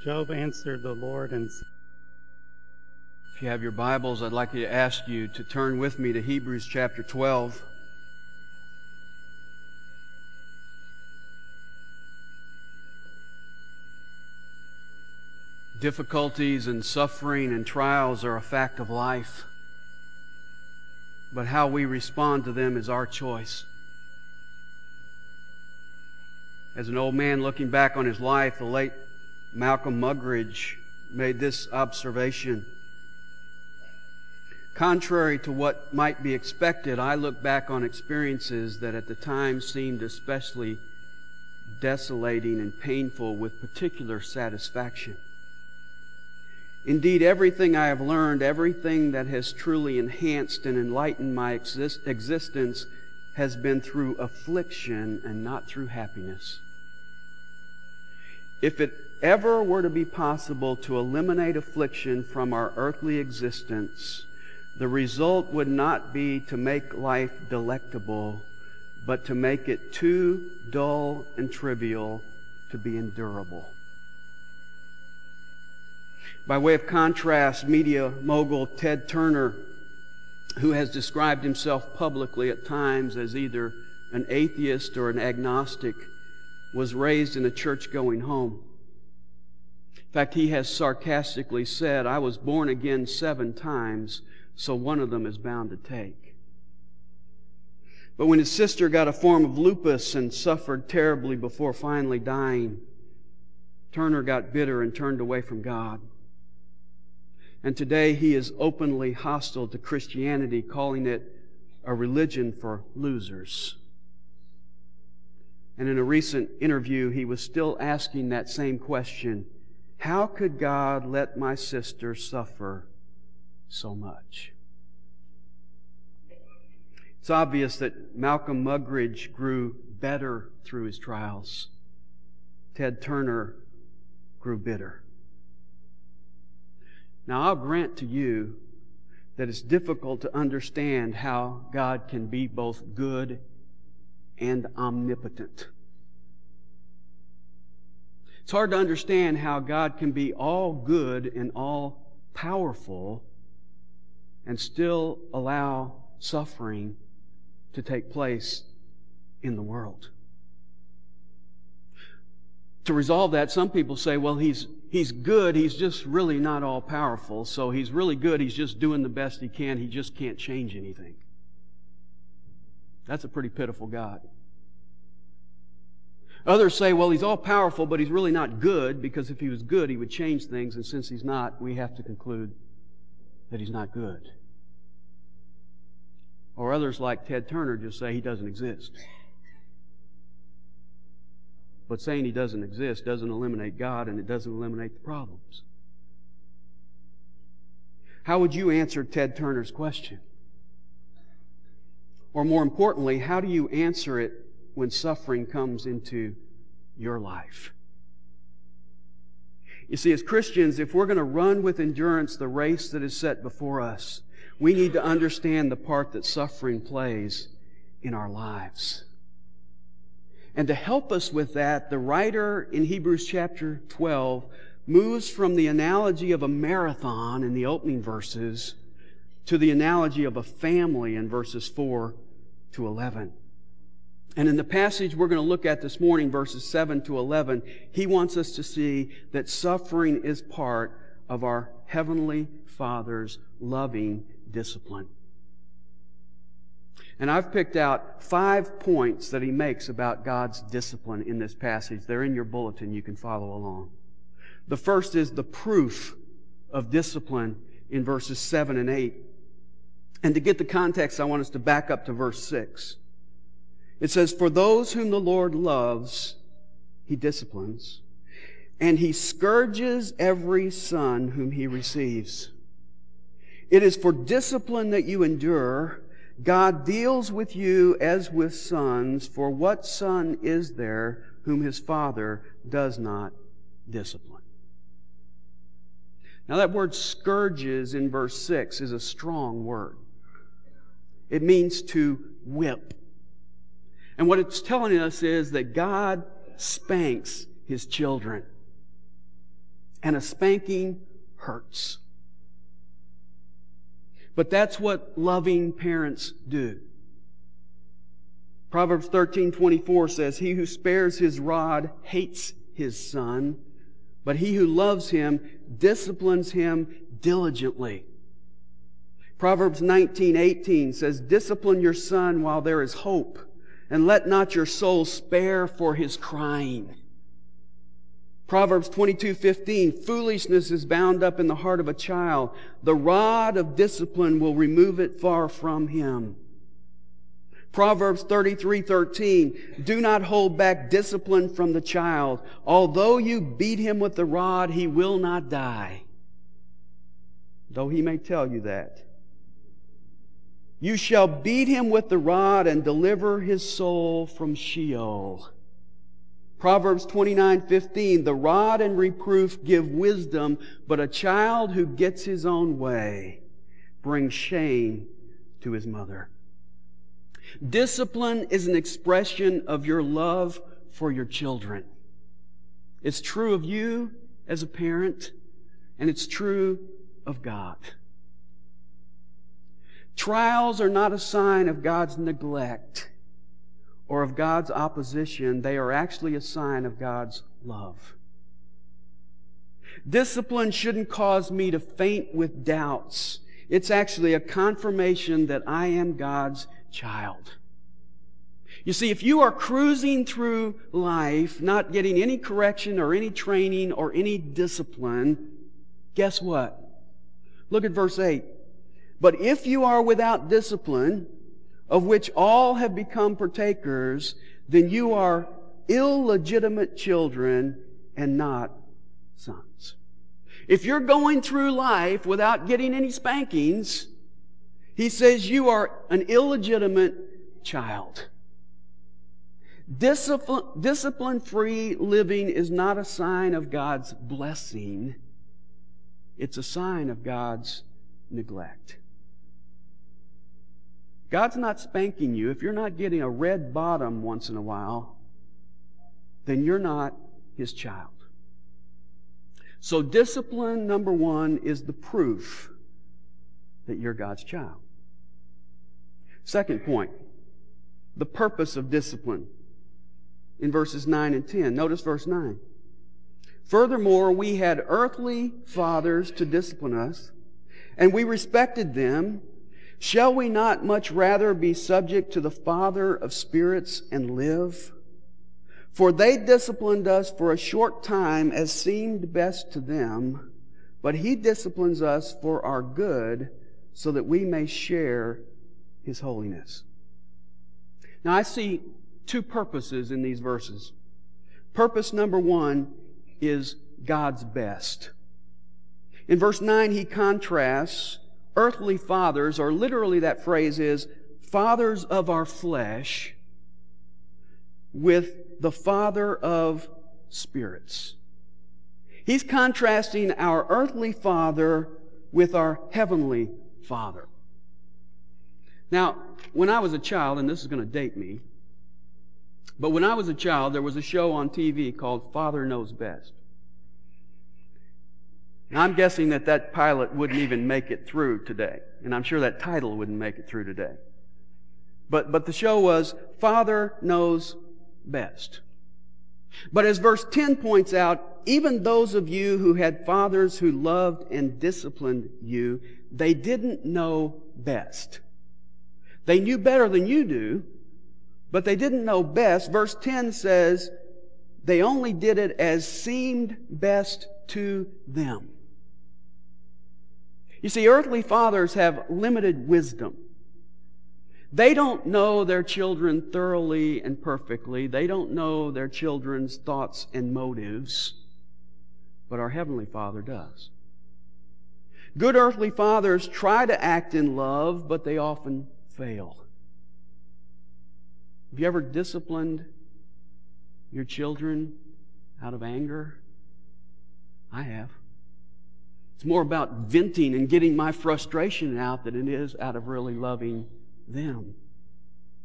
Job answered the Lord and said, If you have your Bibles, I'd like to ask you to turn with me to Hebrews chapter 12. Difficulties and suffering and trials are a fact of life, but how we respond to them is our choice. As an old man looking back on his life, the late Malcolm Muggeridge made this observation. Contrary to what might be expected, I look back on experiences that at the time seemed especially desolating and painful with particular satisfaction. Indeed, everything I have learned, everything that has truly enhanced and enlightened my exist- existence, has been through affliction and not through happiness. If it ever were to be possible to eliminate affliction from our earthly existence, the result would not be to make life delectable, but to make it too dull and trivial to be endurable. By way of contrast, media mogul Ted Turner, who has described himself publicly at times as either an atheist or an agnostic, was raised in a church going home. In fact, he has sarcastically said, I was born again seven times, so one of them is bound to take. But when his sister got a form of lupus and suffered terribly before finally dying, Turner got bitter and turned away from God. And today he is openly hostile to Christianity, calling it a religion for losers. And in a recent interview, he was still asking that same question How could God let my sister suffer so much? It's obvious that Malcolm Muggeridge grew better through his trials. Ted Turner grew bitter. Now, I'll grant to you that it's difficult to understand how God can be both good and omnipotent. It's hard to understand how God can be all good and all powerful and still allow suffering to take place in the world. To resolve that, some people say, well, he's, he's good, he's just really not all powerful, so he's really good, he's just doing the best he can, he just can't change anything. That's a pretty pitiful God. Others say, well, he's all powerful, but he's really not good because if he was good, he would change things. And since he's not, we have to conclude that he's not good. Or others like Ted Turner just say he doesn't exist. But saying he doesn't exist doesn't eliminate God and it doesn't eliminate the problems. How would you answer Ted Turner's question? Or more importantly, how do you answer it when suffering comes into your life? You see, as Christians, if we're going to run with endurance the race that is set before us, we need to understand the part that suffering plays in our lives. And to help us with that, the writer in Hebrews chapter 12 moves from the analogy of a marathon in the opening verses to the analogy of a family in verses 4 to 11. And in the passage we're going to look at this morning, verses 7 to 11, he wants us to see that suffering is part of our Heavenly Father's loving discipline. And I've picked out five points that he makes about God's discipline in this passage. They're in your bulletin. You can follow along. The first is the proof of discipline in verses 7 and 8. And to get the context, I want us to back up to verse 6. It says, For those whom the Lord loves, he disciplines, and he scourges every son whom he receives. It is for discipline that you endure. God deals with you as with sons, for what son is there whom his father does not discipline? Now, that word scourges in verse 6 is a strong word. It means to whip. And what it's telling us is that God spanks his children. And a spanking hurts. But that's what loving parents do. Proverbs 13:24 says, "He who spares his rod hates his son, but he who loves him disciplines him diligently." Proverbs 19:18 says, "Discipline your son while there is hope, and let not your soul spare for his crying." Proverbs 22:15 Foolishness is bound up in the heart of a child. The rod of discipline will remove it far from him. Proverbs 33:13 Do not hold back discipline from the child. Although you beat him with the rod, he will not die. Though he may tell you that. You shall beat him with the rod and deliver his soul from Sheol. Proverbs 29:15 The rod and reproof give wisdom, but a child who gets his own way brings shame to his mother. Discipline is an expression of your love for your children. It's true of you as a parent, and it's true of God. Trials are not a sign of God's neglect or of God's opposition. They are actually a sign of God's love. Discipline shouldn't cause me to faint with doubts. It's actually a confirmation that I am God's child. You see, if you are cruising through life, not getting any correction or any training or any discipline, guess what? Look at verse 8. But if you are without discipline, of which all have become partakers, then you are illegitimate children and not sons. If you're going through life without getting any spankings, he says you are an illegitimate child. Discipline discipline free living is not a sign of God's blessing, it's a sign of God's neglect. God's not spanking you. If you're not getting a red bottom once in a while, then you're not His child. So, discipline, number one, is the proof that you're God's child. Second point, the purpose of discipline in verses 9 and 10. Notice verse 9. Furthermore, we had earthly fathers to discipline us, and we respected them. Shall we not much rather be subject to the Father of spirits and live? For they disciplined us for a short time as seemed best to them, but He disciplines us for our good so that we may share His holiness. Now I see two purposes in these verses. Purpose number one is God's best. In verse 9, he contrasts earthly fathers, or literally that phrase is fathers of our flesh, with the Father of spirits. He's contrasting our earthly father with our heavenly father. Now, when I was a child, and this is going to date me, but when I was a child, there was a show on TV called Father Knows Best. Now, I'm guessing that that pilot wouldn't even make it through today. And I'm sure that title wouldn't make it through today. But, but the show was Father Knows Best. But as verse 10 points out, even those of you who had fathers who loved and disciplined you, they didn't know best. They knew better than you do, but they didn't know best. Verse 10 says, they only did it as seemed best to them. You see, earthly fathers have limited wisdom. They don't know their children thoroughly and perfectly. They don't know their children's thoughts and motives. But our Heavenly Father does. Good earthly fathers try to act in love, but they often fail. Have you ever disciplined your children out of anger? I have. It's more about venting and getting my frustration out than it is out of really loving them.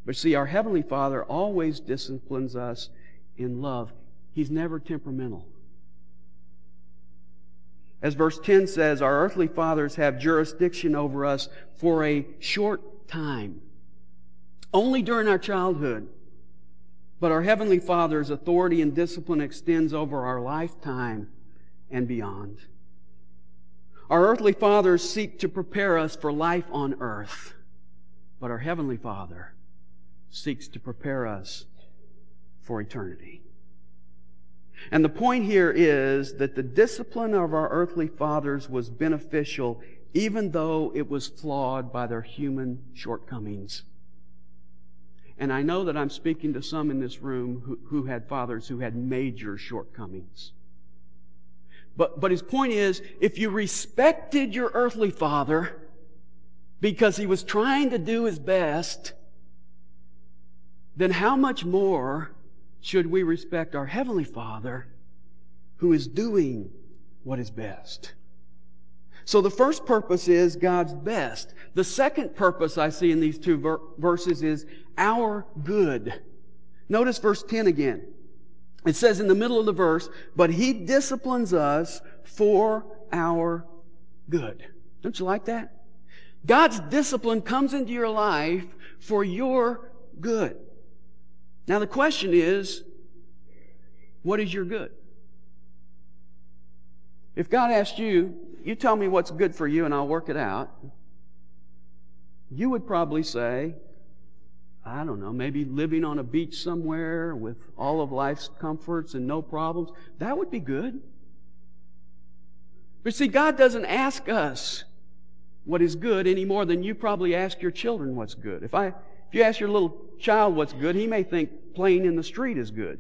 But see, our Heavenly Father always disciplines us in love. He's never temperamental. As verse 10 says, our earthly fathers have jurisdiction over us for a short time, only during our childhood. But our Heavenly Father's authority and discipline extends over our lifetime and beyond. Our earthly fathers seek to prepare us for life on earth, but our Heavenly Father seeks to prepare us for eternity. And the point here is that the discipline of our earthly fathers was beneficial even though it was flawed by their human shortcomings. And I know that I'm speaking to some in this room who, who had fathers who had major shortcomings. But, but his point is, if you respected your earthly father because he was trying to do his best, then how much more should we respect our heavenly father who is doing what is best? So the first purpose is God's best. The second purpose I see in these two ver- verses is our good. Notice verse 10 again. It says in the middle of the verse, but he disciplines us for our good. Don't you like that? God's discipline comes into your life for your good. Now the question is, what is your good? If God asked you, you tell me what's good for you and I'll work it out, you would probably say, I don't know, maybe living on a beach somewhere with all of life's comforts and no problems. That would be good. But see, God doesn't ask us what is good any more than you probably ask your children what's good. If I, if you ask your little child what's good, he may think playing in the street is good.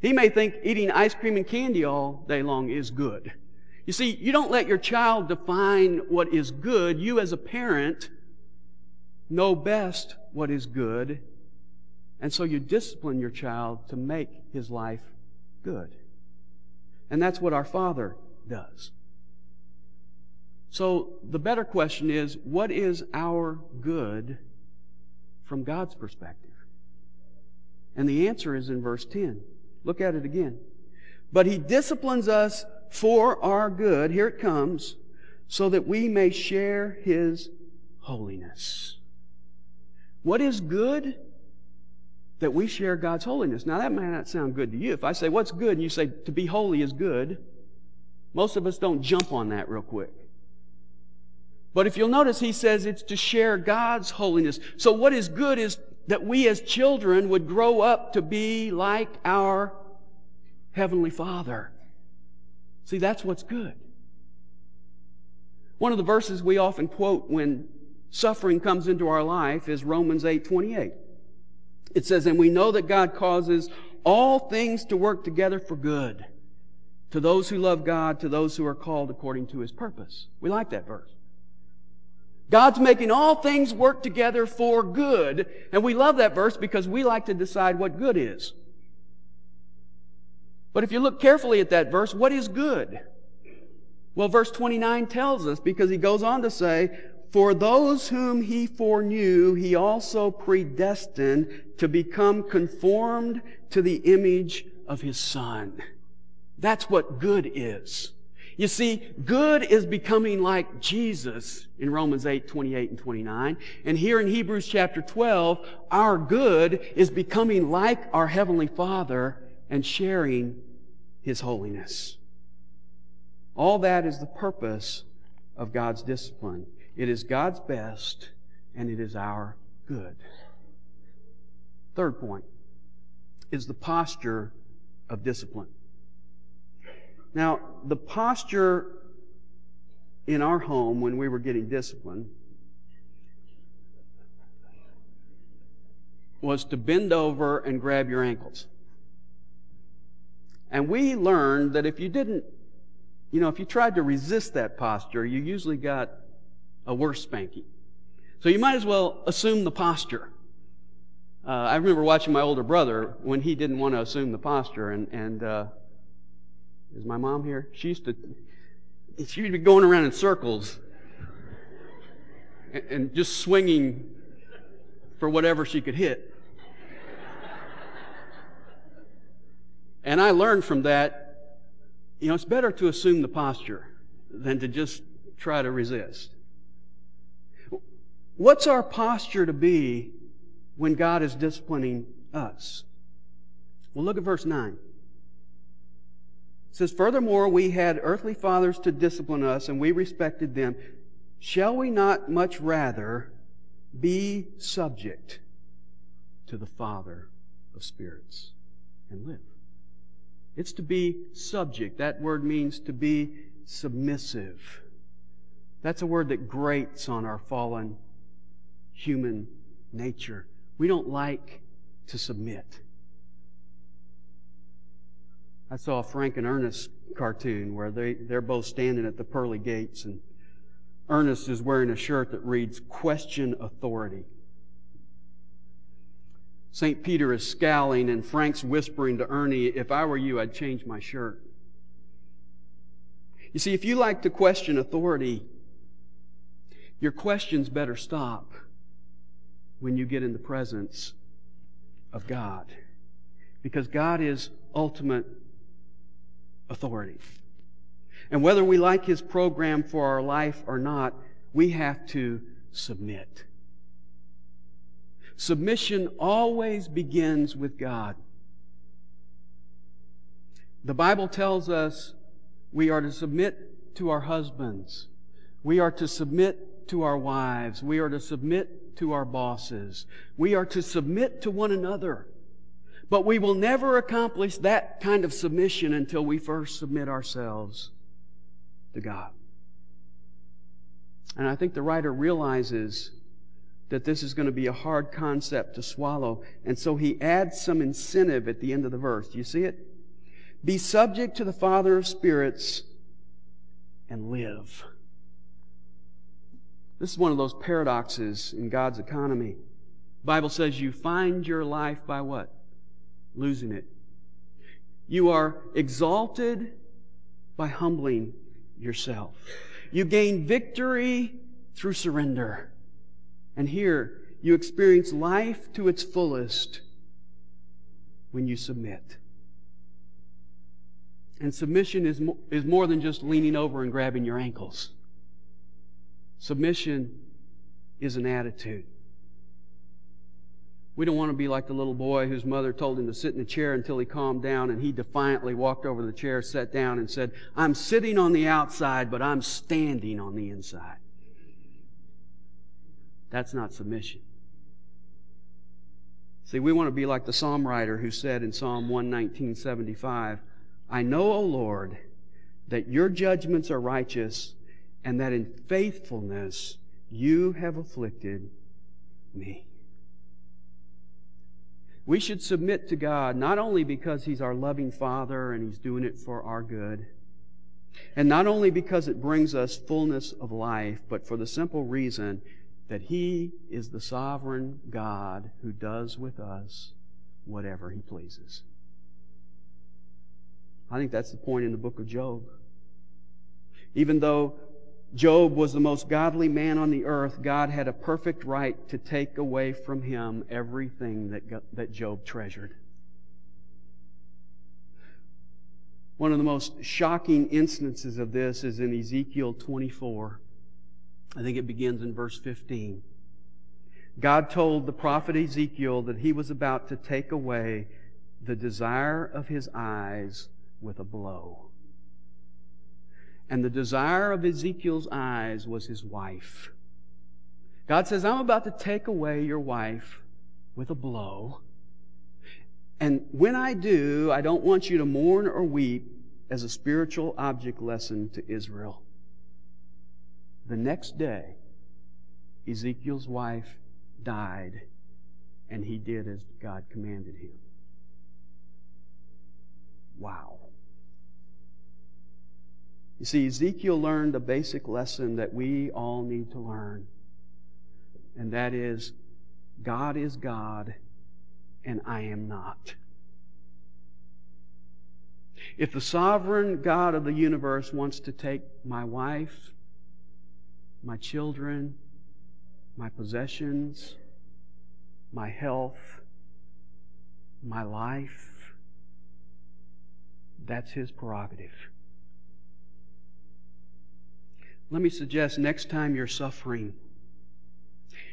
He may think eating ice cream and candy all day long is good. You see, you don't let your child define what is good. You as a parent know best what is good. And so you discipline your child to make his life good. And that's what our Father does. So the better question is, what is our good from God's perspective? And the answer is in verse 10. Look at it again. But he disciplines us for our good, here it comes, so that we may share his holiness. What is good? That we share God's holiness. Now that may not sound good to you. If I say, what's good? And you say, to be holy is good. Most of us don't jump on that real quick. But if you'll notice, he says it's to share God's holiness. So what is good is that we as children would grow up to be like our Heavenly Father. See, that's what's good. One of the verses we often quote when suffering comes into our life is Romans 8 28. It says, And we know that God causes all things to work together for good to those who love God, to those who are called according to his purpose. We like that verse. God's making all things work together for good. And we love that verse because we like to decide what good is. But if you look carefully at that verse, what is good? Well, verse 29 tells us because he goes on to say, For those whom he foreknew, he also predestined to become conformed to the image of his son. That's what good is. You see, good is becoming like Jesus in Romans 8, 28 and 29. And here in Hebrews chapter 12, our good is becoming like our Heavenly Father and sharing His holiness. All that is the purpose of God's discipline. It is God's best and it is our good. Third point is the posture of discipline. Now, the posture in our home when we were getting disciplined was to bend over and grab your ankles. And we learned that if you didn't, you know, if you tried to resist that posture, you usually got a worse spanking. So you might as well assume the posture. Uh, I remember watching my older brother when he didn't want to assume the posture, and, and uh, is my mom here? She used to, she would be going around in circles and, and just swinging for whatever she could hit. And I learned from that, you know, it's better to assume the posture. than to just try to resist. What's our posture to be when God is disciplining us? Well, look at verse 9. It says, Furthermore, we had earthly fathers to discipline us, and we respected them. Shall we not much rather be subject to the Father of spirits and live? It's to be subject. That word means to be submissive. That's a word that grates on our fallen human nature. We don't like to submit. I saw a Frank and Ernest cartoon where they, they're both standing at the pearly gates and Ernest is wearing a shirt that reads, Question Authority. St. Peter is scowling and Frank's whispering to Ernie, If I were you, I'd change my shirt. You see, if you like to question authority, your questions better stop when you get in the presence of God. Because God is ultimate authority. And whether we like His program for our life or not, we have to submit. Submission always begins with God. The Bible tells us we are to submit to our husbands. We are to submit to our wives. We are to submit to our bosses. We are to submit to one another. But we will never accomplish that kind of submission until we first submit ourselves to God. And I think the writer realizes that this is going to be a hard concept to swallow. And so he adds some incentive at the end of the verse. You see it? Be subject to the Father of spirits and live. This is one of those paradoxes in God's economy. The Bible says you find your life by what? Losing it. You are exalted by humbling yourself. You gain victory through surrender. And here, you experience life to its fullest when you submit. And submission is, mo- is more than just leaning over and grabbing your ankles. Submission is an attitude. We don't want to be like the little boy whose mother told him to sit in a chair until he calmed down, and he defiantly walked over the chair, sat down, and said, I'm sitting on the outside, but I'm standing on the inside. That's not submission. See, we want to be like the psalm writer who said in Psalm 119.75, I know, O Lord, that your judgments are righteous, and that in faithfulness you have afflicted me. We should submit to God not only because He's our loving Father and He's doing it for our good, and not only because it brings us fullness of life, but for the simple reason that He is the sovereign God who does with us whatever He pleases. I think that's the point in the book of Job. Even though Job was the most godly man on the earth. God had a perfect right to take away from him everything that, that Job treasured. One of the most shocking instances of this is in Ezekiel 24. I think it begins in verse 15. God told the prophet Ezekiel that he was about to take away the desire of his eyes with a blow. And the desire of Ezekiel's eyes was his wife. God says, I'm about to take away your wife with a blow. And when I do, I don't want you to mourn or weep as a spiritual object lesson to Israel. The next day, Ezekiel's wife died, and he did as God commanded him. Wow. You see, Ezekiel learned a basic lesson that we all need to learn, and that is God is God, and I am not. If the sovereign God of the universe wants to take my wife, my children, my possessions, my health, my life, that's his prerogative. Let me suggest next time you're suffering,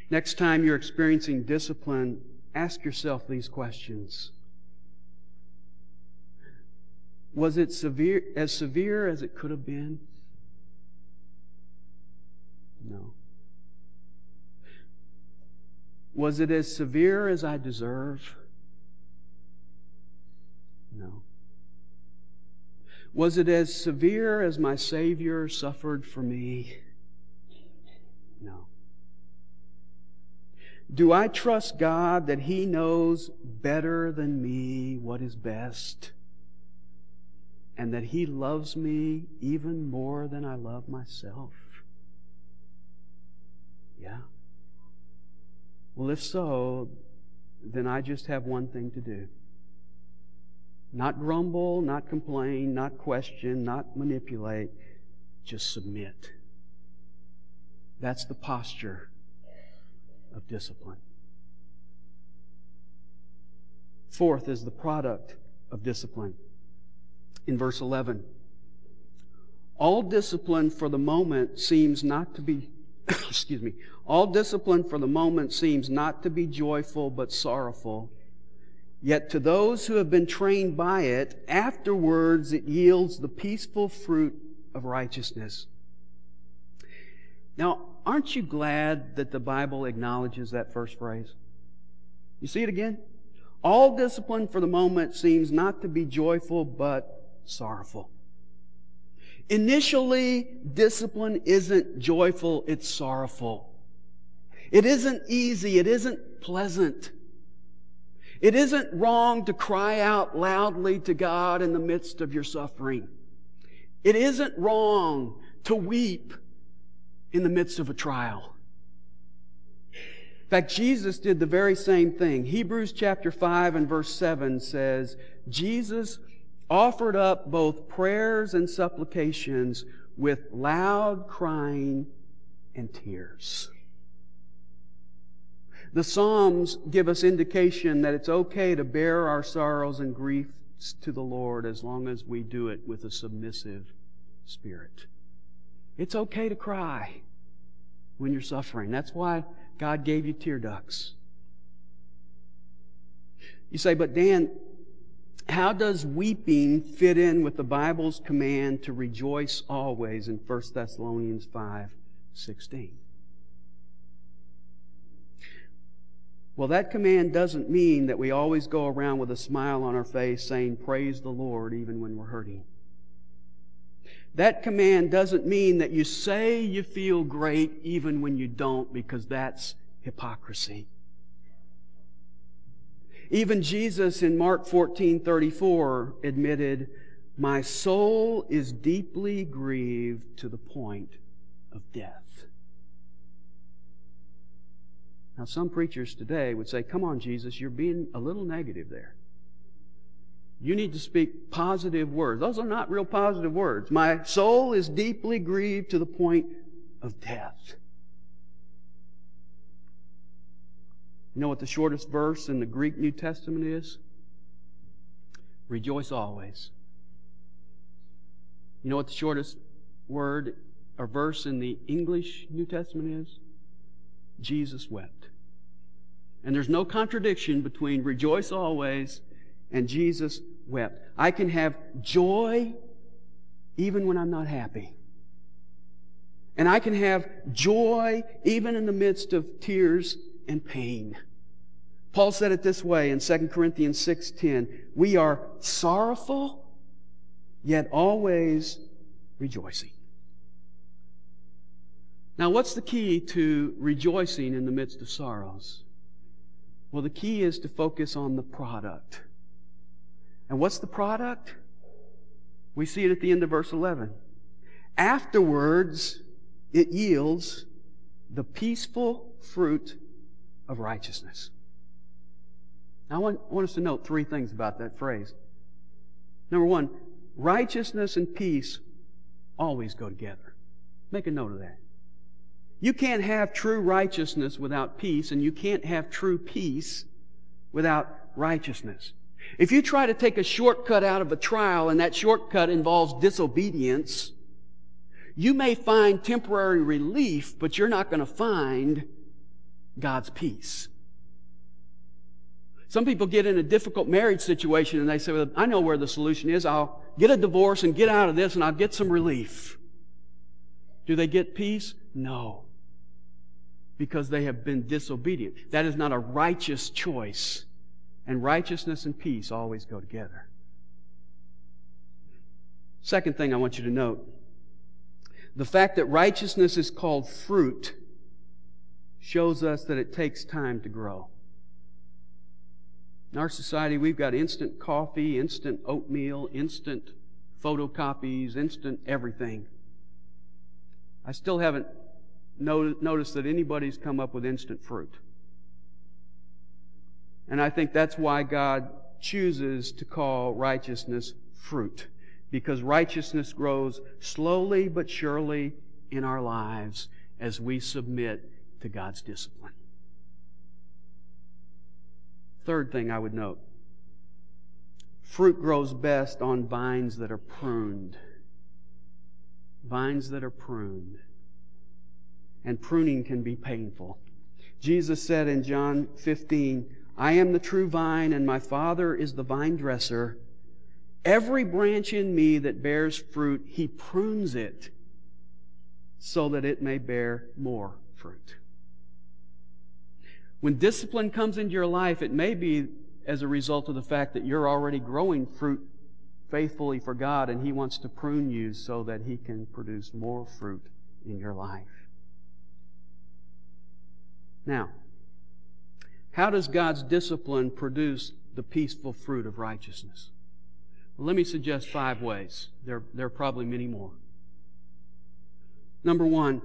next time you're experiencing discipline, ask yourself these questions. Was it severe, as severe as it could have been? No. Was it as severe as I deserve? Was it as severe as my Savior suffered for me? No. Do I trust God that He knows better than me what is best? And that He loves me even more than I love myself? Yeah. Well, if so, then I just have one thing to do. Not grumble, not complain, not question, not manipulate. Just submit. That's the posture of discipline. Fourth is the product of discipline. In verse 11, all discipline for the moment seems not to be, excuse me, all discipline for the moment seems not to be joyful but sorrowful. Yet to those who have been trained by it, afterwards it yields the peaceful fruit of righteousness. Now, aren't you glad that the Bible acknowledges that first phrase? You see it again? All discipline for the moment seems not to be joyful, but sorrowful. Initially, discipline isn't joyful, it's sorrowful. It isn't easy, it isn't pleasant. It isn't wrong to cry out loudly to God in the midst of your suffering. It isn't wrong to weep in the midst of a trial. In fact, Jesus did the very same thing. Hebrews chapter 5 and verse 7 says, Jesus offered up both prayers and supplications with loud crying and tears. The Psalms give us indication that it's okay to bear our sorrows and griefs to the Lord as long as we do it with a submissive spirit. It's okay to cry when you're suffering. That's why God gave you tear ducts. You say, but Dan, how does weeping fit in with the Bible's command to rejoice always in 1 Thessalonians 5 16? Well, that command doesn't mean that we always go around with a smile on our face saying, Praise the Lord, even when we're hurting. That command doesn't mean that you say you feel great even when you don't, because that's hypocrisy. Even Jesus in Mark 14 34 admitted, My soul is deeply grieved to the point of death. Now, some preachers today would say, Come on, Jesus, you're being a little negative there. You need to speak positive words. Those are not real positive words. My soul is deeply grieved to the point of death. You know what the shortest verse in the Greek New Testament is? Rejoice always. You know what the shortest word or verse in the English New Testament is? Jesus wept. And there's no contradiction between rejoice always and Jesus wept. I can have joy even when I'm not happy. And I can have joy even in the midst of tears and pain. Paul said it this way in 2 Corinthians 6:10, "We are sorrowful yet always rejoicing." Now, what's the key to rejoicing in the midst of sorrows? Well, the key is to focus on the product. And what's the product? We see it at the end of verse 11. Afterwards, it yields the peaceful fruit of righteousness. Now, I want, I want us to note three things about that phrase. Number one, righteousness and peace always go together. Make a note of that. You can't have true righteousness without peace, and you can't have true peace without righteousness. If you try to take a shortcut out of a trial and that shortcut involves disobedience, You may find temporary relief, but you're not going to find God's peace. Some people get in a difficult marriage situation and they say, well, I know where the solution is. I'll get a divorce and get out of this and I'll get some relief. Do they get peace? No. Because they have been disobedient. That is not a righteous choice. And righteousness and peace always go together. Second thing I want you to note the fact that righteousness is called fruit shows us that it takes time to grow. In our society, we've got instant coffee, instant oatmeal, instant photocopies, instant everything. I still haven't noticed that anybody's come up with instant fruit. And I think that's why God chooses to call righteousness fruit. Because righteousness grows slowly but surely in our lives as we submit to God's discipline. Third thing I would note fruit grows best on vines that are pruned. Vines that are pruned. And pruning can be painful. Jesus said in John 15, I am the true vine, and my Father is the vine dresser. Every branch in me that bears fruit, he prunes it so that it may bear more fruit. When discipline comes into your life, it may be as a result of the fact that you're already growing fruit faithfully for God and He wants to prune you so that He can produce more fruit in your life. Now, how does God's discipline produce the peaceful fruit of righteousness? Well, let me suggest five ways. There, there are probably many more. Number one,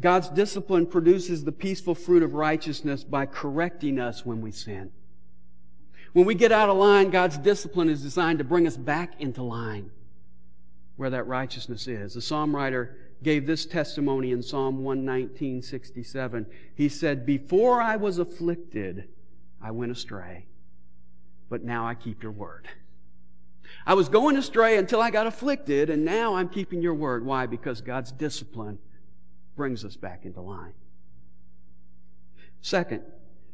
God's discipline produces the peaceful fruit of righteousness by correcting us when we sin. When we get out of line, God's discipline is designed to bring us back into line where that righteousness is. The psalm writer gave this testimony in Psalm 119:67. He said, "Before I was afflicted, I went astray, but now I keep your word." I was going astray until I got afflicted, and now I'm keeping your word. Why? Because God's discipline brings us back into line. Second,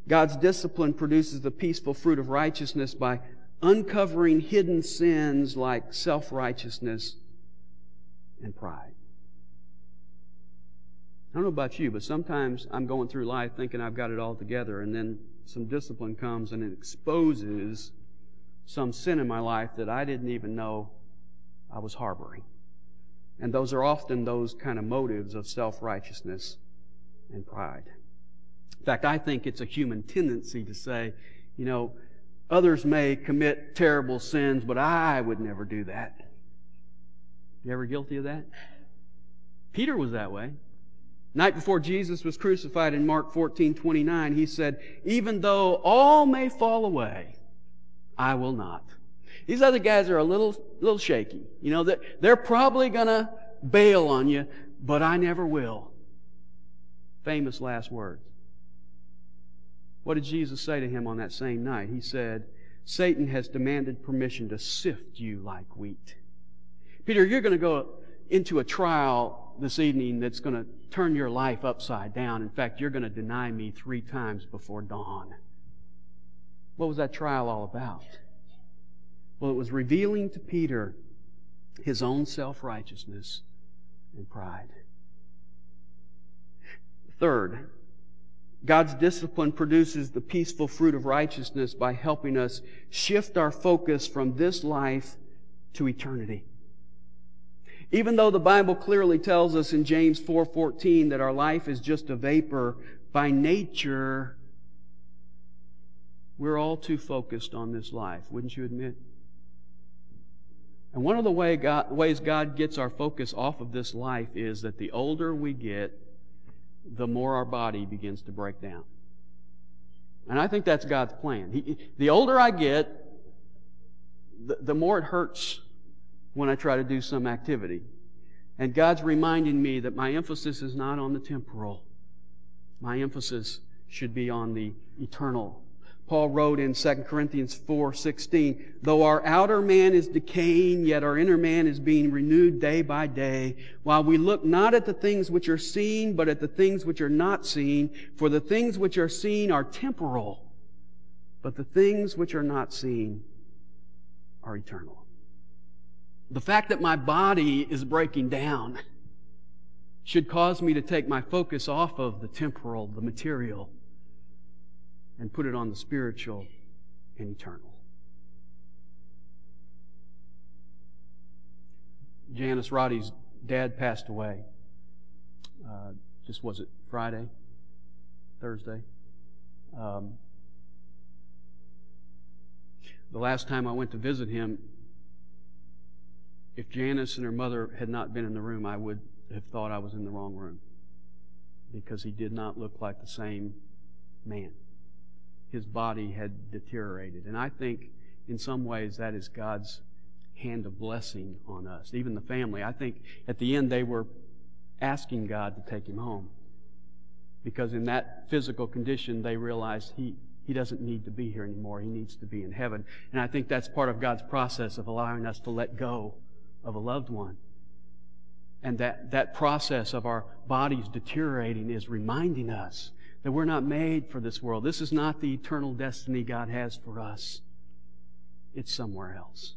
God's discipline produces the peaceful fruit of righteousness by uncovering hidden sins like self righteousness and pride. I don't know about you, but sometimes I'm going through life thinking I've got it all together, and then some discipline comes and it exposes some sin in my life that I didn't even know I was harboring. And those are often those kind of motives of self righteousness and pride. In fact, I think it's a human tendency to say, you know, others may commit terrible sins, but I would never do that. You ever guilty of that? Peter was that way. Night before Jesus was crucified in Mark 14, 29, he said, Even though all may fall away, I will not. These other guys are a little, little shaky. You know, they're, they're probably to bail on you, but I never will. Famous last words. What did Jesus say to him on that same night? He said, Satan has demanded permission to sift you like wheat. Peter, you're going to go into a trial this evening that's going to turn your life upside down. In fact, you're going to deny me three times before dawn. What was that trial all about? Well, it was revealing to Peter his own self righteousness and pride. Third, God's discipline produces the peaceful fruit of righteousness by helping us shift our focus from this life to eternity. Even though the Bible clearly tells us in James 4:14 that our life is just a vapor, by nature we're all too focused on this life, wouldn't you admit? And one of the way God, ways God gets our focus off of this life is that the older we get, the more our body begins to break down. And I think that's God's plan. He, the older I get, the, the more it hurts when I try to do some activity. And God's reminding me that my emphasis is not on the temporal. My emphasis should be on the eternal. Paul wrote in 2 Corinthians 4:16, "Though our outer man is decaying, yet our inner man is being renewed day by day, while we look not at the things which are seen, but at the things which are not seen, for the things which are seen are temporal, but the things which are not seen are eternal." The fact that my body is breaking down should cause me to take my focus off of the temporal, the material, and put it on the spiritual and eternal. Janice Roddy's dad passed away. Uh, just was it Friday? Thursday? Um, the last time I went to visit him, if Janice and her mother had not been in the room, I would have thought I was in the wrong room because he did not look like the same man his body had deteriorated. And I think in some ways that is God's hand of blessing on us, even the family. I think at the end they were asking God to take him home because in that physical condition they realized he, he doesn't need to be here anymore. He needs to be in heaven. And I think that's part of God's process of allowing us to let go of a loved one. And that, that process of our bodies deteriorating is reminding us that we're not made for this world. This is not the eternal destiny God has for us. It's somewhere else.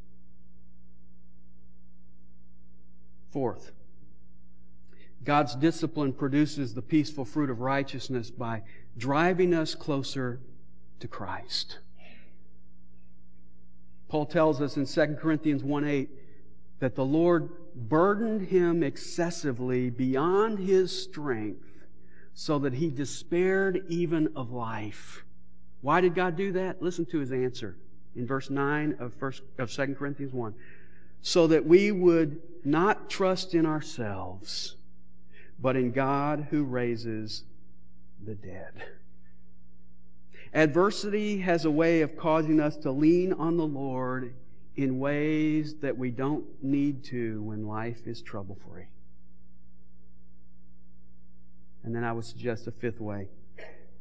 Fourth, God's discipline produces the peaceful fruit of righteousness by driving us closer to Christ. Paul tells us in 2 Corinthians 1 8 that the Lord burdened him excessively beyond his strength so that he despaired even of life. Why did God do that? Listen to his answer in verse 9 of, first, of 2 Corinthians 1. So that we would not trust in ourselves, but in God who raises the dead. Adversity has a way of causing us to lean on the Lord in ways that we don't need to when life is trouble free. And then I would suggest a fifth way.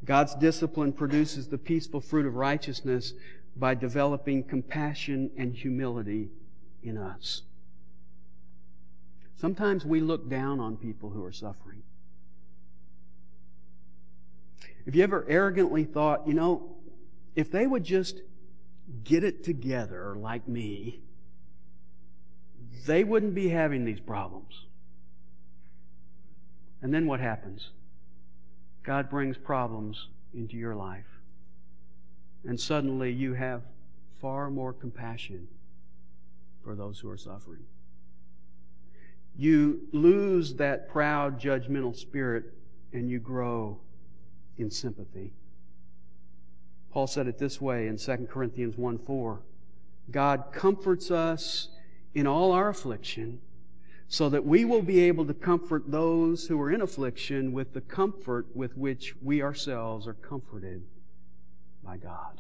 God's discipline produces the peaceful fruit of righteousness by developing compassion and humility in us. Sometimes we look down on people who are suffering. Have you ever arrogantly thought, you know, if they would just get it together like me, they wouldn't be having these problems? And then what happens? God brings problems into your life. And suddenly you have far more compassion for those who are suffering. You lose that proud, judgmental spirit and you grow in sympathy. Paul said it this way in 2 Corinthians 1 4. God comforts us in all our affliction so that we will be able to comfort those who are in affliction with the comfort with which we ourselves are comforted by God.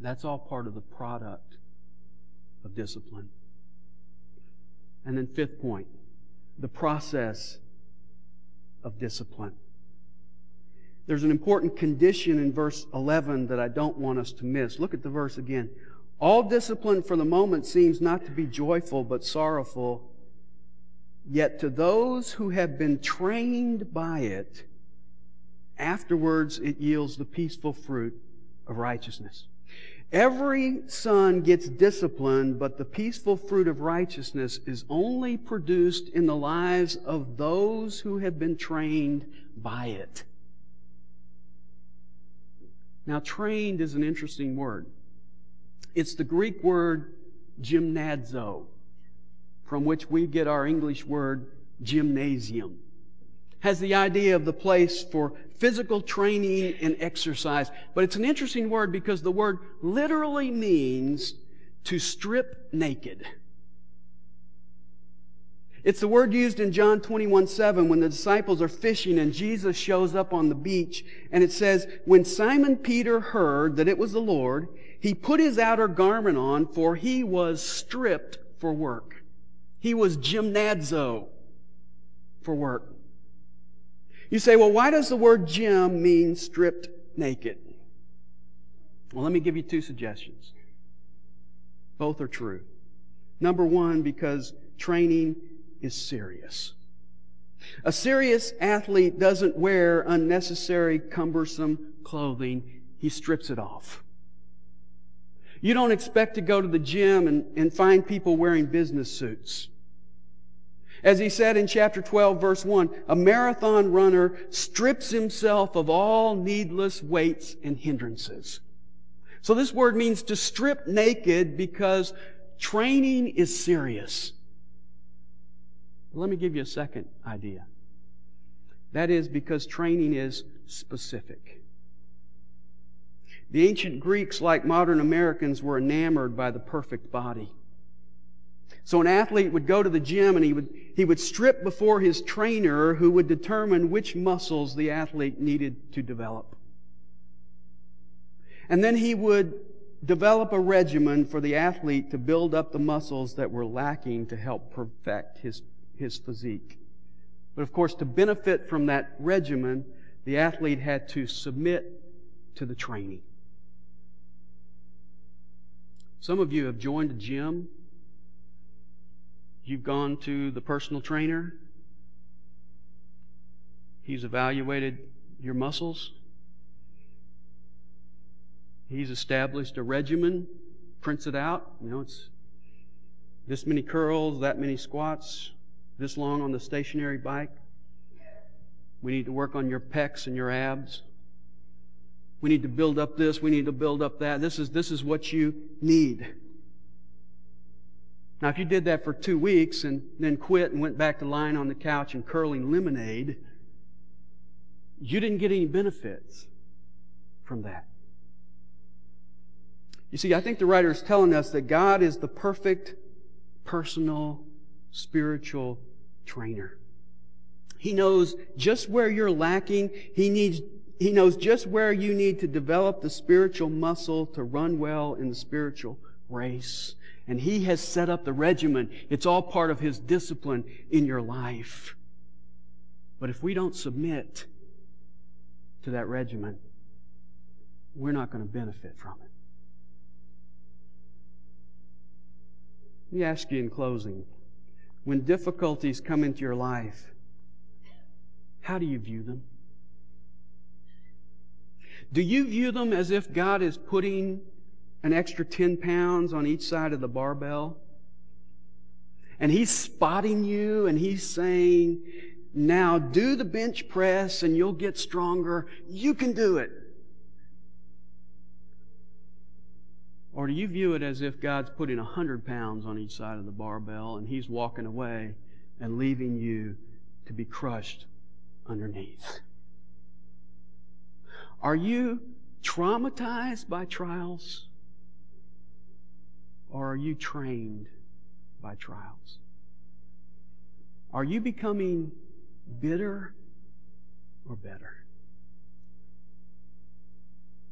That's all part of the product of discipline. And then, fifth point, the process of discipline. There's an important condition in verse 11 that I don't want us to miss. Look at the verse again. All discipline for the moment seems not to be joyful but sorrowful. Yet to those who have been trained by it, afterwards it yields the peaceful fruit of righteousness. Every son gets disciplined, but the peaceful fruit of righteousness is only produced in the lives of those who have been trained by it. Now, trained is an interesting word. It's the Greek word gymnazo, from which we get our English word gymnasium. Has the idea of the place for physical training and exercise. But it's an interesting word because the word literally means to strip naked. It's the word used in John 21 7 when the disciples are fishing and Jesus shows up on the beach. And it says, When Simon Peter heard that it was the Lord, he put his outer garment on, for he was stripped for work. He was gymnazo for work. You say, well, why does the word gym mean stripped naked? Well, let me give you two suggestions. Both are true. Number one, because training is serious. A serious athlete doesn't wear unnecessary, cumbersome clothing. He strips it off. You don't expect to go to the gym and, and find people wearing business suits. As he said in chapter 12, verse 1, a marathon runner strips himself of all needless weights and hindrances. So this word means to strip naked because training is serious. Let me give you a second idea. That is because training is specific. The ancient Greeks, like modern Americans, were enamored by the perfect body. So an athlete would go to the gym and he would, he would strip before his trainer who would determine which muscles the athlete needed to develop. And then he would develop a regimen for the athlete to build up the muscles that were lacking to help perfect his, his physique. But of course, to benefit from that regimen, the athlete had to submit to the training. Some of you have joined a gym. You've gone to the personal trainer. He's evaluated your muscles. He's established a regimen, prints it out. You know, it's this many curls, that many squats, this long on the stationary bike. We need to work on your pecs and your abs. We need to build up this. We need to build up that. This is, this is what you need. Now, if you did that for two weeks and then quit and went back to lying on the couch and curling lemonade, you didn't get any benefits from that. You see, I think the writer is telling us that God is the perfect personal spiritual trainer. He knows just where you're lacking. He needs, he knows just where you need to develop the spiritual muscle to run well in the spiritual race. And He has set up the regimen. It's all part of His discipline in your life. But if we don't submit to that regimen, we're not going to benefit from it. Let me ask you in closing when difficulties come into your life, how do you view them? Do you view them as if God is putting an extra 10 pounds on each side of the barbell. And he's spotting you and he's saying, now do the bench press and you'll get stronger. You can do it. Or do you view it as if God's putting a hundred pounds on each side of the barbell and He's walking away and leaving you to be crushed underneath? Are you traumatized by trials? Or are you trained by trials? Are you becoming bitter or better?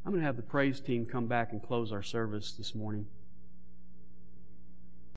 I'm going to have the praise team come back and close our service this morning.